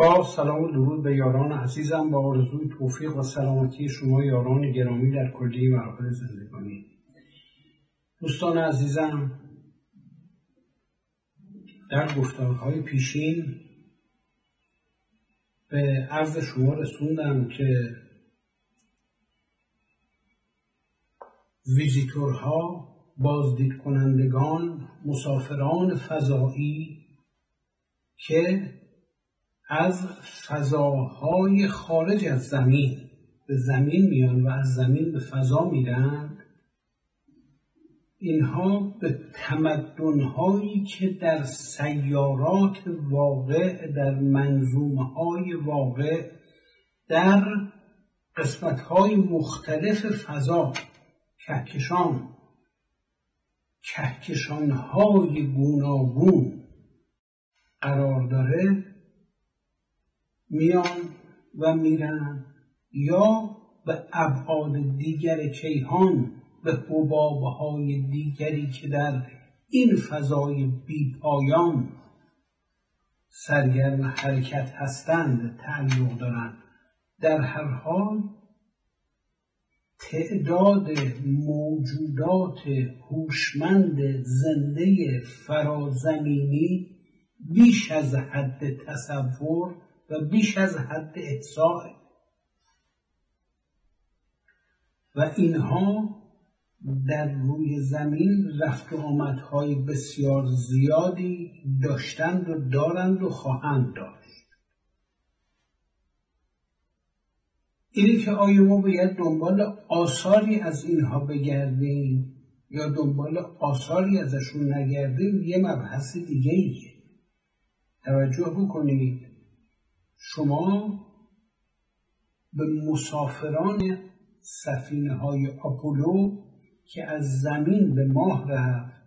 با سلام و درود به یاران عزیزم با آرزوی توفیق و سلامتی شما یاران گرامی در کلی مراحل زندگانی. دوستان عزیزم در گفتارهای پیشین به عرض شما رسوندم که ویزیتورها بازدید کنندگان مسافران فضایی که از فضاهای خارج از زمین به زمین میان و از زمین به فضا میرن. اینها به تمدنهایی که در سیارات واقع در منظومه های واقع در قسمت های مختلف فضا کهکشان کهکشان های گوناگون قرار داره. میان و میرن یا به ابعاد دیگر کیهان به حبابهای دیگری که در این فضای بیپایان سرگرم حرکت هستند تعلق دارند. در هر حال تعداد موجودات هوشمند زنده فرازمینی بیش از حد تصور و بیش از حد احساء و اینها در روی زمین رفت و آمدهای بسیار زیادی داشتند و دارند و خواهند داشت. اینی که آیا ما باید دنبال آثاری از اینها بگردیم یا دنبال آثاری ازشون نگردیم؟ یه مبحث دیگه ایه توجه بکنید. شما به مسافران سفینه های آپولو که از زمین به ماه رفت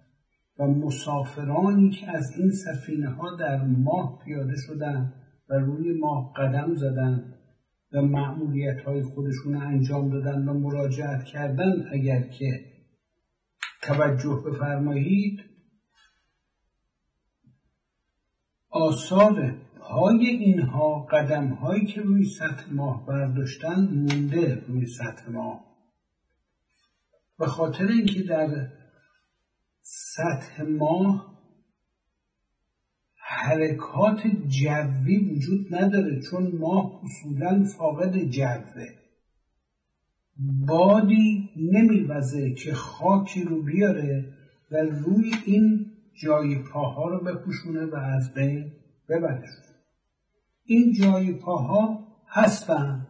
و مسافرانی که از این سفینه ها در ماه پیاده شدند و روی ماه قدم زدند و معمولیت های خودشون انجام دادن و مراجعت کردن اگر که توجه بفرمایید آثار های اینها قدم هایی که روی سطح ماه برداشتن مونده روی سطح ماه. به خاطر اینکه در سطح ماه حرکات جوی وجود نداره چون ماه اصولا فاقد جوه. بادی نمیوزه که خاکی رو بیاره و روی این جای پاها رو بپوشونه و از بین ببرش این جای پاها هستند.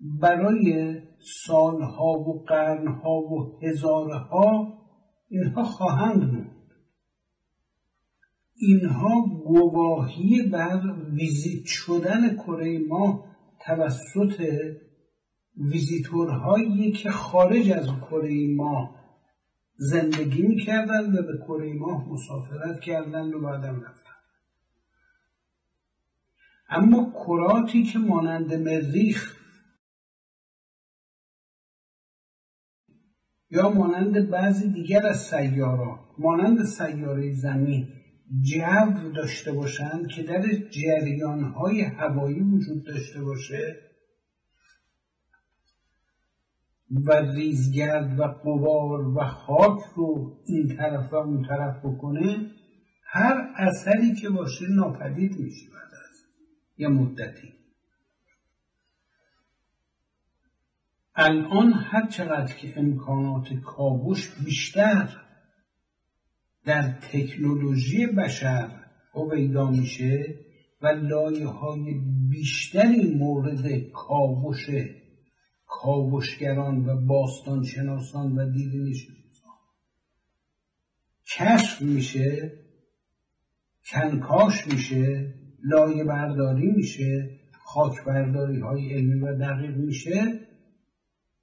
برای سالها و قرنها و هزارها اینها خواهند بود. اینها گواهی بر ویزیت شدن کره ما توسط ویزیتورهایی که خارج از کره ما زندگی می‌کردند و به کره ماه مسافرت کردند و بعدم رفتند. اما کراتی که مانند مریخ یا مانند بعضی دیگر از سیارات مانند سیاره زمین جو داشته باشند که در جریانهای هوایی وجود داشته باشه و ریزگرد و قبار و خاک رو این طرف و اون طرف بکنه هر اثری که باشه ناپدید میشه یه مدتی. الان هر چقدر که امکانات کاوش بیشتر در تکنولوژی بشر هویدا میشه و لایه های بیشتری مورد کاوش کاوشگران و باستان شناسان و شناسان کشف میشه کنکاش میشه لایه برداری میشه خاک برداری های علمی و دقیق میشه.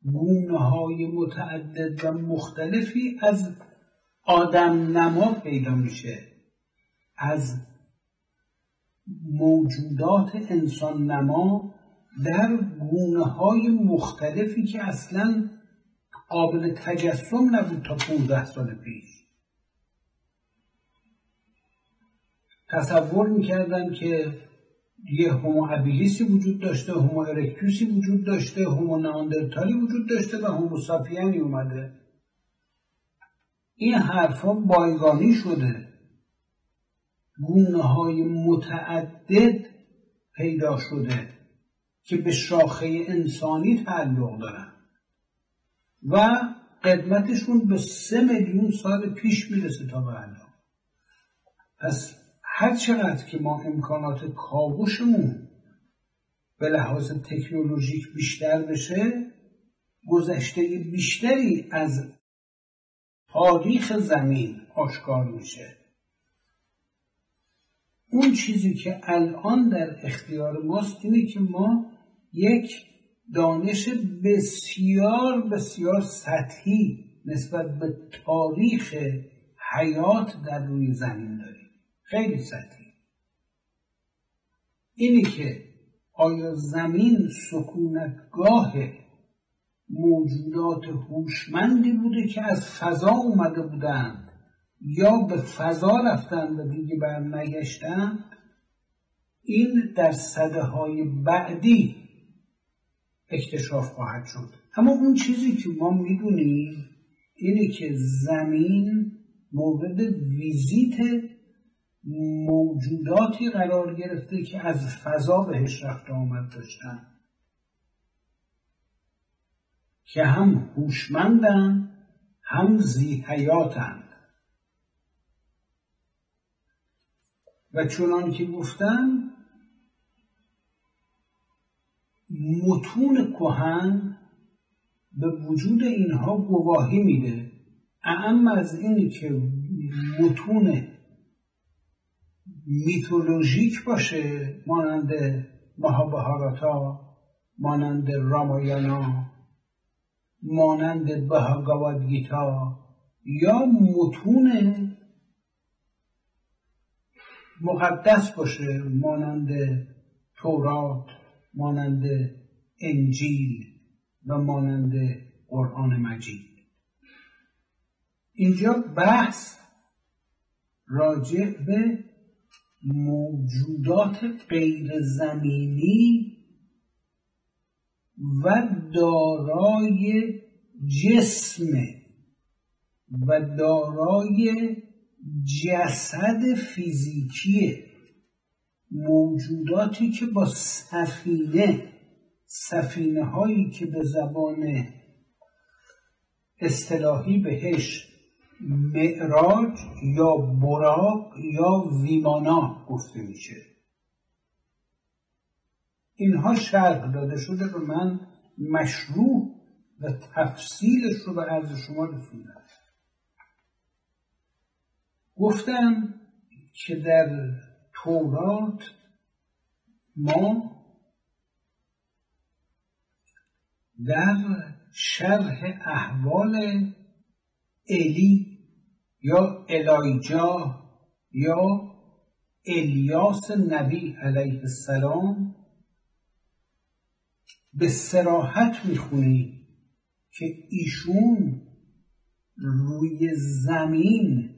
گونه های متعدد و مختلفی از آدم نما پیدا میشه. از موجودات انسان نما در گونه های مختلفی که اصلا قابل تجسم نبود تا 15 سال پیش. تصور می‌کردن که یه هومو ابیلیسی وجود داشته هومو ارکتوسی وجود داشته هومو ناندرتالی وجود داشته و هومو ساپینی اومده. این حرفا بایگانی شده. گونه های متعدد پیدا شده که به شاخه انسانی تعلق دارن و قدمتشون به سه میلیون سال پیش می‌رسه تا به الان. پس هر چقدر که ما امکانات کاوشمون به لحاظ تکنولوژیک بیشتر بشه گذشته بیشتری از تاریخ زمین آشکار میشه. اون چیزی که الان در اختیار ماست اینه که ما یک دانش بسیار بسیار سطحی نسبت به تاریخ حیات در روی زمین داریم. خیلی سطحی. اینی که آیا زمین سکونتگاه موجودات هوشمندی بوده که از فضا اومده بودند یا به فضا رفتن و دیگه بر نگشتن این در صده های بعدی اکتشاف خواهد شد. اما اون چیزی که ما می‌دونیم اینه که زمین مورد ویزیت موجوداتی قرار گرفته که از فضا بهش رفت آمد داشتن. که هم هوشمندن هم زی حیاتن و چنان که گفتم متون کهن به وجود اینها گواهی میده. اعم از اینی که متون میتولوژیک باشه مانند مهابهاراتا مانند رامایانا مانند بهاگاوادگیتا یا متون مقدس باشه مانند تورات مانند انجیل و مانند قرآن مجید. اینجا بحث راجع به موجودات غیر زمینی و دارای جسم و دارای جسد فیزیکی موجوداتی که با سفینه سفینه هایی که به زبان اصطلاحی بهش معراج یا براق یا ویمانا گفته میشه. اینها شرح داده شده به من مشروع و تفصیلش رو به عرض شما رسوندم گفتم که در تورات ما در شرح احوال الی یا الایجا یا الیاس نبی علیه السلام به سراحت می‌خونی که ایشون روی زمین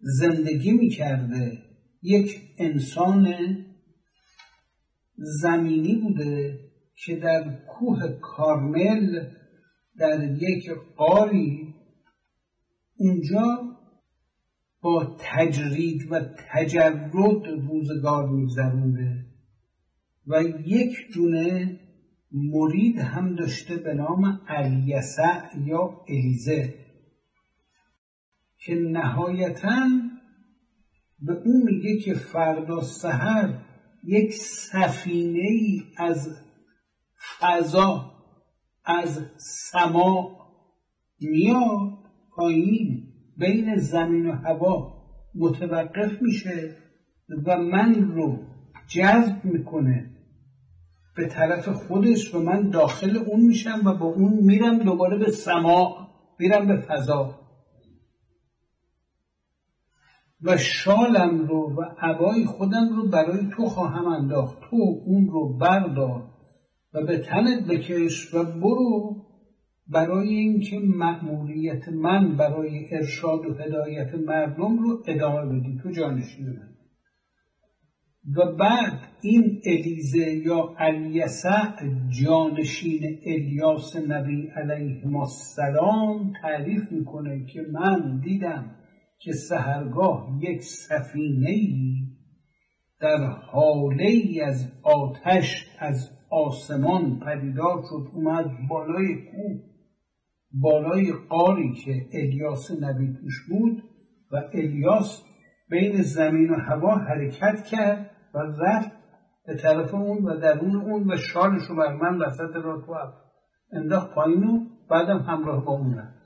زندگی می‌کرده. یک انسان زمینی بوده که در کوه کارمل در یک قاری اونجا با تجرید و تجرد روزگار میگذرونده و یک دونه مرید هم داشته به نام الیسع یا الیزه که نهایتا به اون میگه که فردا سحر یک سفینه ای از فضا از سما میاد پایین. بین زمین و هوا متوقف میشه و من رو جذب می‌کنه. به طرف خودش و من داخل اون میشم و با اون میرم دوباره به سما میرم به فضا. و شالم رو و عبای خودم رو برای تو خواهم انداخت. تو اون رو بردار و به تنت بکش و برو برای اینکه مأموریت من برای ارشاد و هدایت مردم رو ادامه بدی تو جانشین من و بعد این الیزه یا الیسع جانشین الیاس نبی علیه السلام تعریف می‌کنه که من دیدم که سهرگاه یک سفینه در حاله ای از آتش از آسمان پدیدار شد اومد بالای کوه. بالای قاری که الیاس نبی توش بود و الیاس بین زمین و هوا حرکت کرد و رفت به طرف اون و درون اون و شالش رو بر من وسط را تو انداخت پایین و بعدم همراه با اون رفت.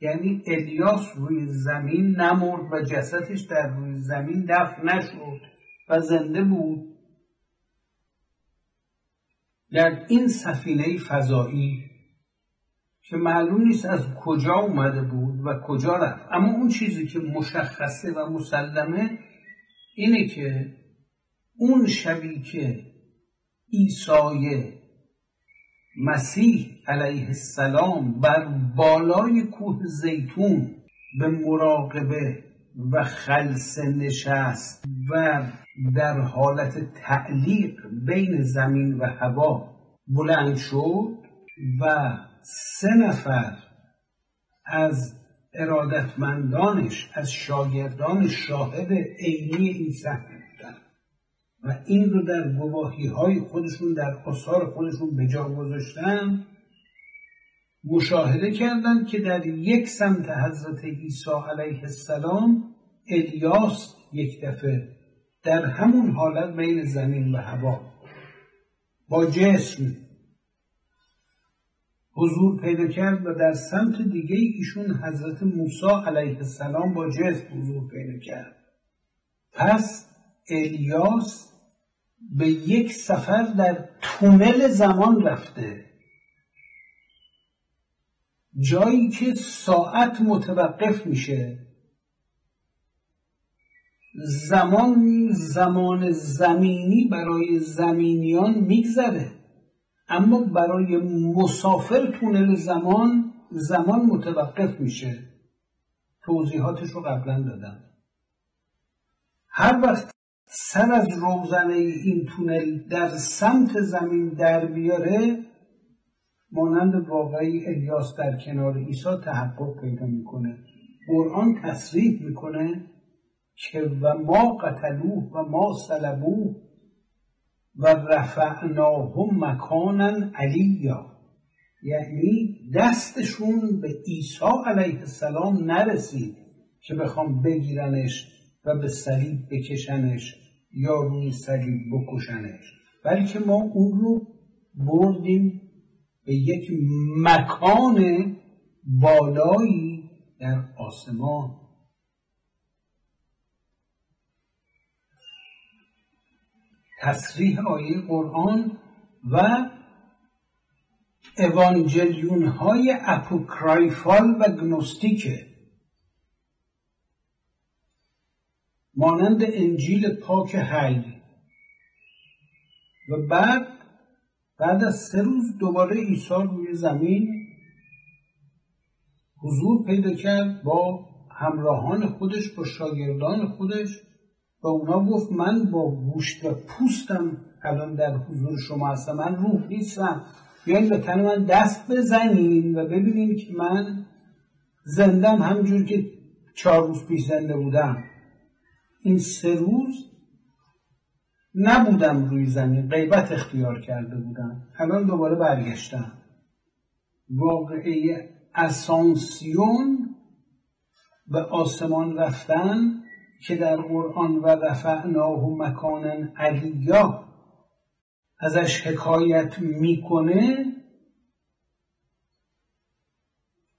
یعنی الیاس روی زمین نمرد و جسدش در روی زمین دفن نشد و زنده بود. در این سفینه فضایی که معلوم نیست از کجا اومده بود و کجا رفت. اما اون چیزی که مشخصه و مسلمه اینه که اون شبی که عیسی مسیح علیه السلام بر بالای کوه زیتون به مراقبه و خلصه نشست و در حالت تعلیق بین زمین و هوا بلند شد و سه نفر از ارادتمندانش از شاگردان شاهد عینی این صحنه بودن. و این رو در گواهی های خودشون در آثار خودشون به جا گذاشتن مشاهده کردند که در یک سمت حضرت عیسی علیه السلام الیاس یک دفعه در همون حالت بین زمین و هوا با جسم حضور پیدا کرد و در سمت دیگه ایشون حضرت موسی علیه السلام با جسم حضور پیدا کرد. پس الیاس به یک سفر در تونل زمان رفته. جایی که ساعت متوقف میشه. زمان زمان زمینی برای زمینیان میگذره. اما برای مسافر تونل زمان زمان متوقف میشه. توضیحاتش رو قبلا دادم. هر وقت سر از روزنه این تونل در سمت زمین در بیاره مانند واقعی الیاس در کنار عیسی تحقق پیدا می‌کنه. قرآن تصریح می‌کنه که و ما قتلوه و ما صلبوه و رفعناهم مکانا علیا. یعنی دستشون به عیسی علیه السلام نرسید که بخوام بگیرنش و به صلیب بکشنش یا روی صلیب بکشنش. بلکه ما اون رو بردیم به یک مکان بالایی در آسمان. تصریح آیه قرآن و اوانجلیون های اپوکرایفال و گنوستیکه مانند انجیل پاک حی. و بعد بعد از سه روز دوباره عیسی روی زمین حضور پیدا کرد با همراهان خودش با شاگردان خودش. و اونا گفت من با گوشت و پوستم الان در حضور شما هستم. من روح نیستم. بیاین به تن من دست بزنین و ببینین که من زندم همجور که چهار روز پیش زنده بودم. این سه روز نبودم روی زمین. غیبت اختیار کرده بودم. الان دوباره برگشتم. واقعه اسانسیون به آسمان رفتن. که در قرآن و رفعناه مکانا علیا ازش حکایت می‌کنه.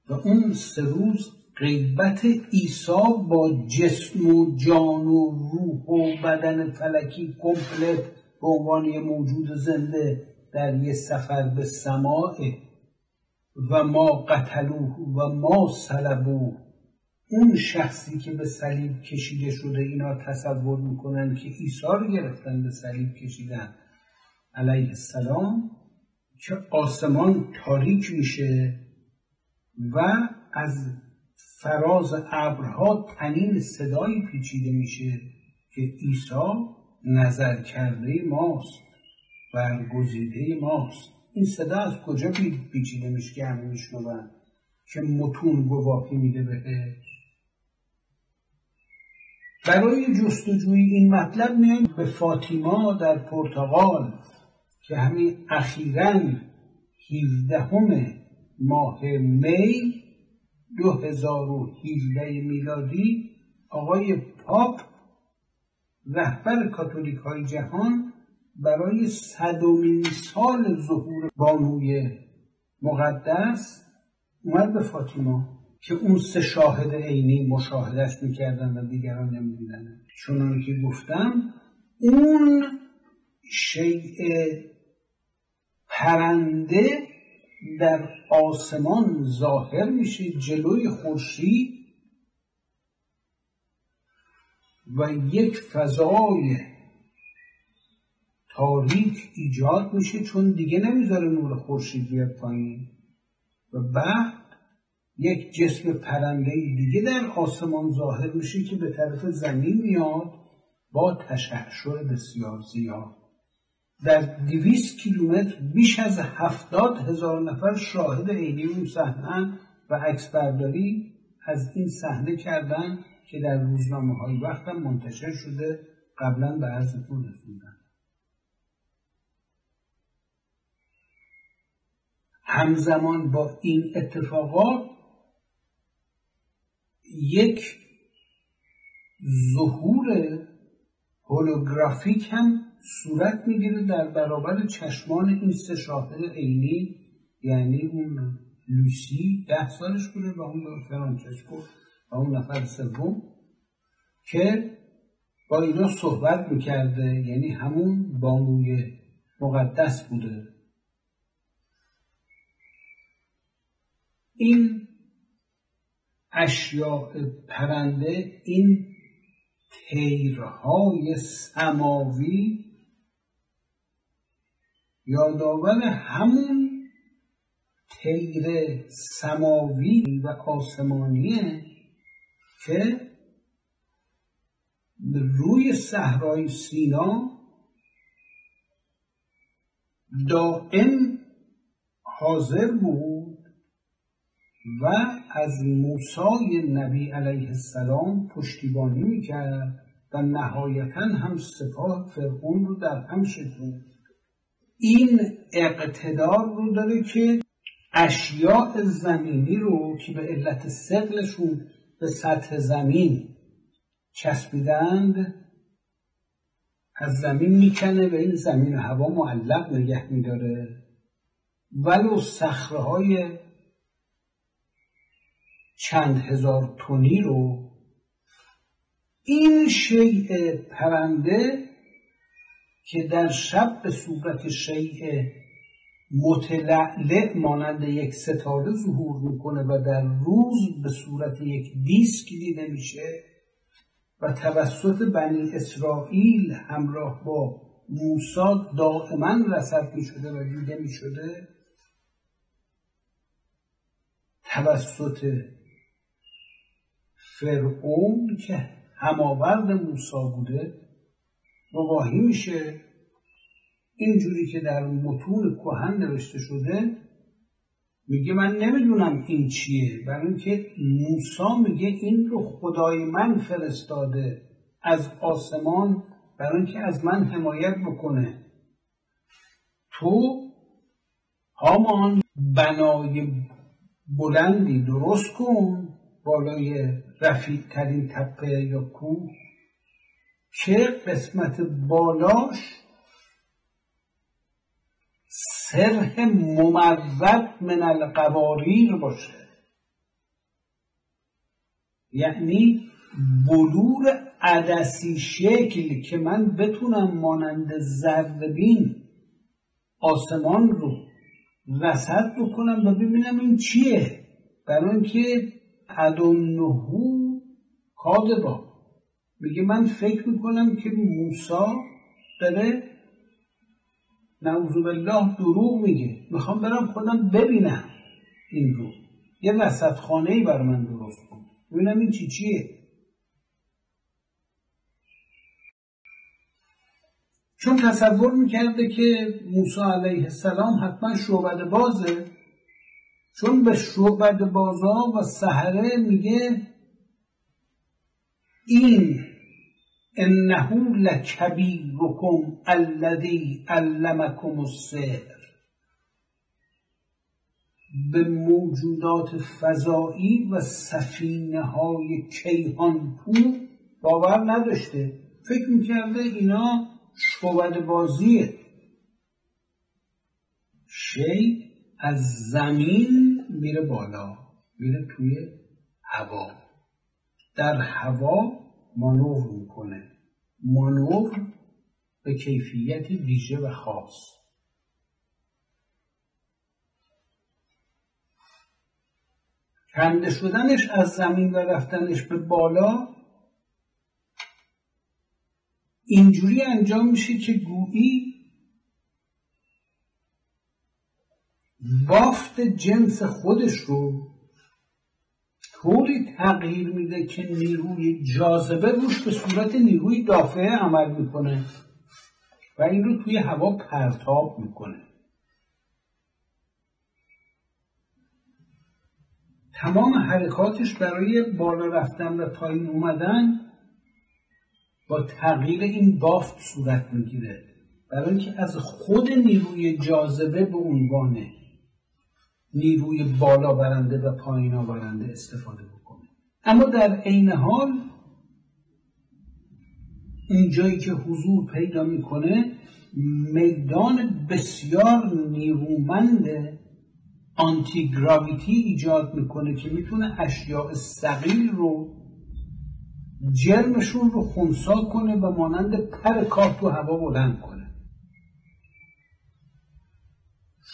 و اون سه روز غیبت عیسی با جسم و جان و روح و بدن فلکی کمپلت به عنوان موجود زنده در یه سفر به سماع و ما قتلوه و ما صلبوه. اون شخصی که به صلیب کشیده شده اینا تصور می‌کنن که عیسی رو گرفتن به صلیب کشیدن. علیه السلام که آسمان تاریک میشه و از فراز ابرها تنین صدایی پیچیده میشه که عیسی نظر کرده ماست برگزیده ماست. این صدا از کجا پیچیده میشه که همه میشنون؟ که متون گواهی میده بهش؟ برای جستجوی این مطلب میایم به فاطیما در پرتغال که همین اخیرا 17 ماه می 2017 میلادی آقای پاپ رهبر کاتولیک های جهان برای صدومین سال ظهور بانوی مقدس اومد به فاطیما. که اون سه شاهد عینی مشاهدش می‌کردن و دیگران نمی‌دیدن. چون که گفتم اون شیء پرنده در آسمان ظاهر میشه جلوی خورشید. و یک فضای تاریک ایجاد میشه چون دیگه نمی‌ذاره نور خورشید بیاد پایین. و بعد یک جسم پرنده دیگه در آسمان ظاهر میشه که به طرف زمین میاد با تشعشع بسیار زیاد. در دویست کیلومتر بیش از هفتاد هزار نفر شاهد عینی اون صحنه و عکس برداری از این صحنه کردن که در روزنامه های منتشر شده قبلا به عرضتون رسوندن همزمان با این اتفاقات یک ظهور هولوگرافیک هم صورت می‌گیره در برابر چشمان این سه شاهد عینی یعنی اون لوسی ده سالش بوده و اون فرانچسکو و اون نفر سوم که با اینا صحبت می‌کرده یعنی همون بانوی مقدس بوده. این اشیاء پرنده این تیرهای سماوی یادآور همون تیر سماوی و آسمانیه که روی صحرای سینا دائم حاضر بود و از موسای نبی علیه السلام پشتیبانی می‌کرد و نهایتا هم سپاه فرعون رو در هم شکند این اقتدار رو داره که اشیاء زمینی رو که به علت سقلشون به سطح زمین چسبیدند از زمین می‌کنه و این زمین هوا معلق نگه میداره. ولو صخره چند هزار تونی رو این شیء پرنده که در شب به صورت شیء متلعلع مانند یک ستاره ظهور می‌کنه و در روز به صورت یک دیسک دیده میشه و توسط بنی اسرائیل همراه با موسی دائما رسد می شده و دیده می شده توسط فرعون که هماورد موسی بوده گواهی میشه. اینجوری که در متون کهن نوشته شده میگه من نمی‌دونم این چیه. برای اینکه موسی میگه این رو خدای من فرستاده از آسمان برای اینکه از من حمایت بکنه. تو هامان بنای بلندی درست کن. بالای رفیع ترین تپه یا کوه. که قسمت بالاش سرح ممرد من القواریر باشه. یعنی بلور عدسی شکل که من بتونم مانند زربین آسمان رو رسد بکنم و ببینم این چیه. برای اینکه ادونهو کادبا میگه من فکر می‌کنم که موسا داره نعوذ بالله دروغ میگه. می‌خوام برم خودم ببینم این رو. یه وسط خانه ای بر من درست کن. ببینم این چی چیه. چون تصور می‌کرده که موسی علیه السلام حتما شعبد بازه چون به شعبد بازا و سهره میگه این انه لکبیرکم الذی علمکم السحر. به موجودات فضایی و سفینه های کیهان پو باور نداشته. فکر می‌کرده اینا شعبد بازیه. شی از زمین میره بالا میره توی هوا. در هوا مانور می‌کنه. مانور به کیفیت ویژه و خاص. کنده شدنش از زمین و رفتنش به بالا اینجوری انجام میشه که گویی بافت جنس خودش رو طوری تغییر میده که نیروی جاذبه روش به صورت نیروی دافعه عمل می‌کنه و این رو توی هوا پرتاب می‌کنه. تمام حرکاتش برای بالا رفتن و پایین اومدن با تغییر این بافت صورت می‌گیره. برای اینکه از خود نیروی جاذبه به عنوان نیروی بالا برنده و پایین آورنده استفاده بکنه. اما در عین حال اونجایی که حضور پیدا می‌کنه میدان بسیار نیرومند آنتی گراویتی ایجاد می‌کنه که می‌تونه اشیاء سقیل رو جرمشون رو خونسا کنه و مانند پر کاه تو هوا بلند کنه.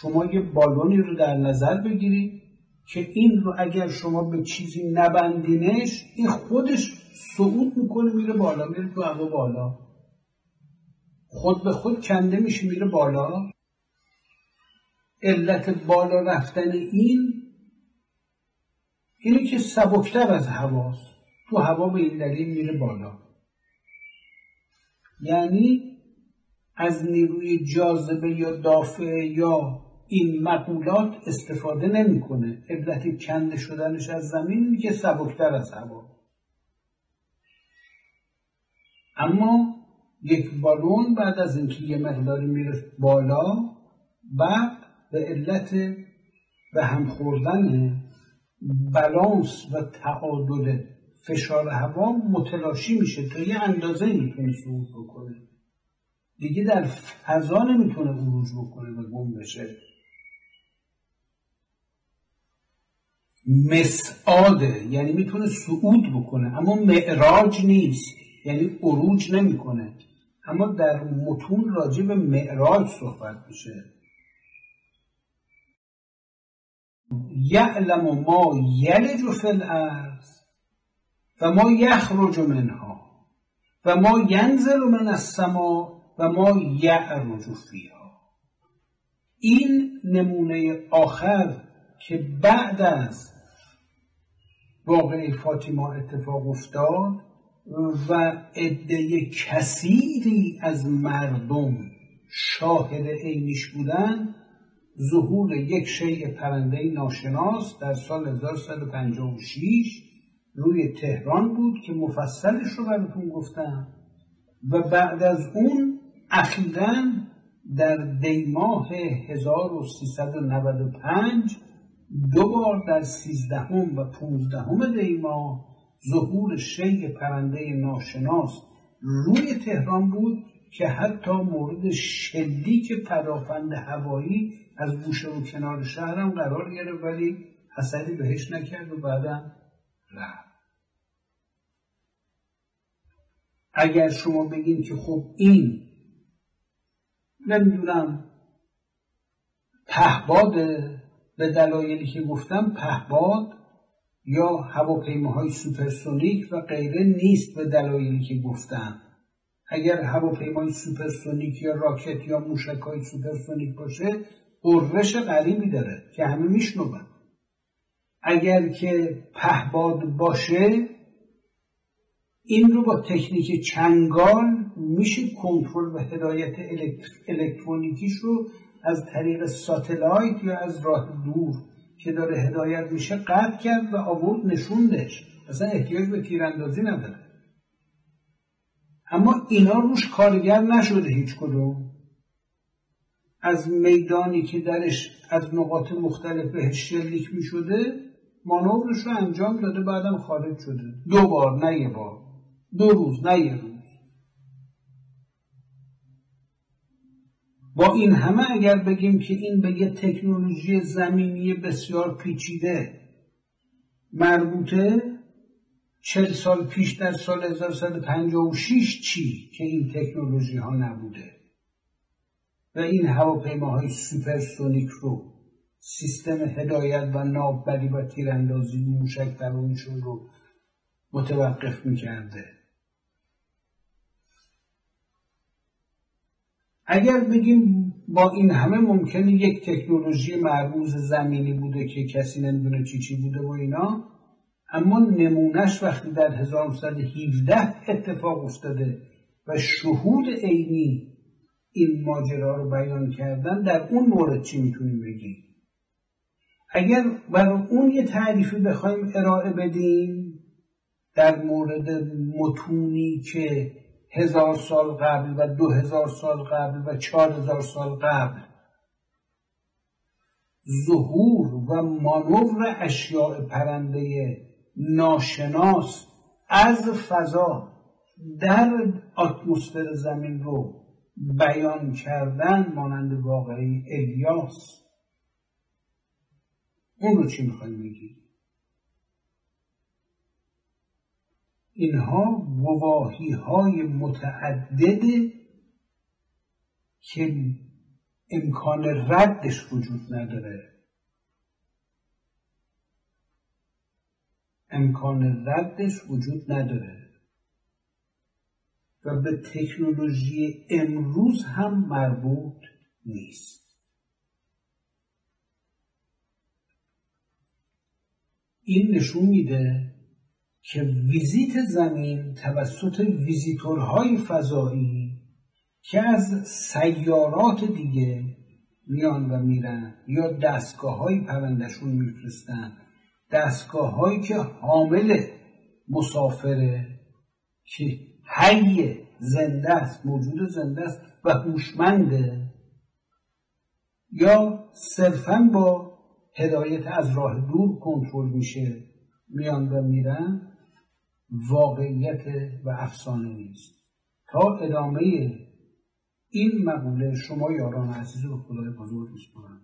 شما یه بالونی رو در نظر بگیرید که این رو اگر شما به چیزی نبندینش این خودش صعود می‌کنه میره بالا میره تو هوا بالا. خود به خود کنده میشه میره بالا. علت بالا رفتن این اینه که سبکتر از هواست. تو هوا به این دلیل میره بالا. یعنی از نیروی جاذبه یا دافعه یا این مقولات استفاده نمی‌کنه. علت کنده شدنش از زمین میگه سبکتر از هوا. اما یک بالون بعد از اینکه یه مقداری میره بالا بعد به علت به هم خوردن بلانس و تعادل فشار هوا متلاشی میشه تا یه اندازه می‌تونه صعود بکنه. دیگه در فضا نمی‌تونه عروج بکنه و گم بشه. مسعاده یعنی می‌تونه صعود بکنه اما معراج نیست یعنی عروج نمی‌کنه. اما در متون راجع به معراج صحبت میشه. یعلم ما یلج فی الارض و ما یخرج منها و ما ینزل من السما و ما یعرج فیها. این نمونه آخر که بعد از واقعه فاطمه اتفاق افتاد و عده کثیری از مردم شاهد عینیش بودن. ظهور یک شیء پرنده ناشناس در سال 1156 روی تهران بود که مفصلش رو براتون گفتم و بعد از اون اخیرا در دیماه 1395 دو بار در سیزدهم و پونزدهم دی ماه ظهور شی پرنده ناشناس روی تهران بود که حتی مورد شلیک پدافند هوایی از گوشه و کنار شهرم قرار گرفت ولی اثری بهش نکرد و بعدا رفت. اگر شما بگین که خب این نمی‌دونم پهباده به دلایلی که گفتم پهباد یا هواپیماهای سوپرسونیک و غیره نیست به دلایلی که گفتم. اگر هواپیمای سوپرسونیک یا راکت یا موشک های سوپرسونیک باشه غرش غریبی داره که همه میشنون اگر که پهباد باشه این رو با تکنیک جنگال میشه کنترل و هدایت الکترونیکیش رو از طریق ساتلایت یا از راه دور که داره هدایت میشه قطع کرد و آورد نشوندش اصلا احتیاج به تیراندازی نداره. اما اینا روش کارگر نشده هیچ کدوم. از میدانی که درش از نقاط مختلف بهش شلیک می شده مانورش رو انجام داده بعدم خارج شده. دو بار نه یه بار. دو روز نه یه روز. با این همه اگر بگیم که این به یه تکنولوژی زمینی بسیار پیچیده مربوطه چل سال پیش در سال 1356 چی که این تکنولوژی ها نبوده؟ و این هواپیماهای سوپرسونیک رو سیستم هدایت و ناوبری و تیراندازی موشک درونشون رو متوقف می‌کرده. اگر بگیم با این همه ممکنه یک تکنولوژی مرموز زمینی بوده که کسی نمی‌دونه چی چی بوده و اینا اما نمونهش وقتی در 1917 اتفاق افتاده و شهود عینی این ماجرا رو بیان کردن در اون مورد چی می‌تونیم بگیم؟ اگر برای اون یه تعریفی بخوایم ارائه بدیم در مورد متونی که هزار سال قبل و دو هزار سال قبل و چهار هزار سال قبل. ظهور و مانور اشیاء پرنده ناشناس از فضا در اتمسفر زمین رو بیان کردن مانند واقعی الیاس. اون رو چی می‌خوایم بگیم؟ اینها گواهی های متعدده که امکان ردش وجود نداره. امکان ردش وجود نداره. و به تکنولوژی امروز هم مربوط نیست. این نشون میده که visit زمین توسط ویزیتورهای فضایی که از سیارات دیگه میان و میرن یا دستگاه های پرندشون میفرستن دستگاه هایی که حامل مسافره که حی زنده است موجود زنده است و هوشمنده یا صرفا با هدایت از راه دور کنترل میشه میان و میرن. واقعیت و افسانه نیست. تا ادامه این مقوله شما یاران عزیز رو خدای بزرگ میسپارم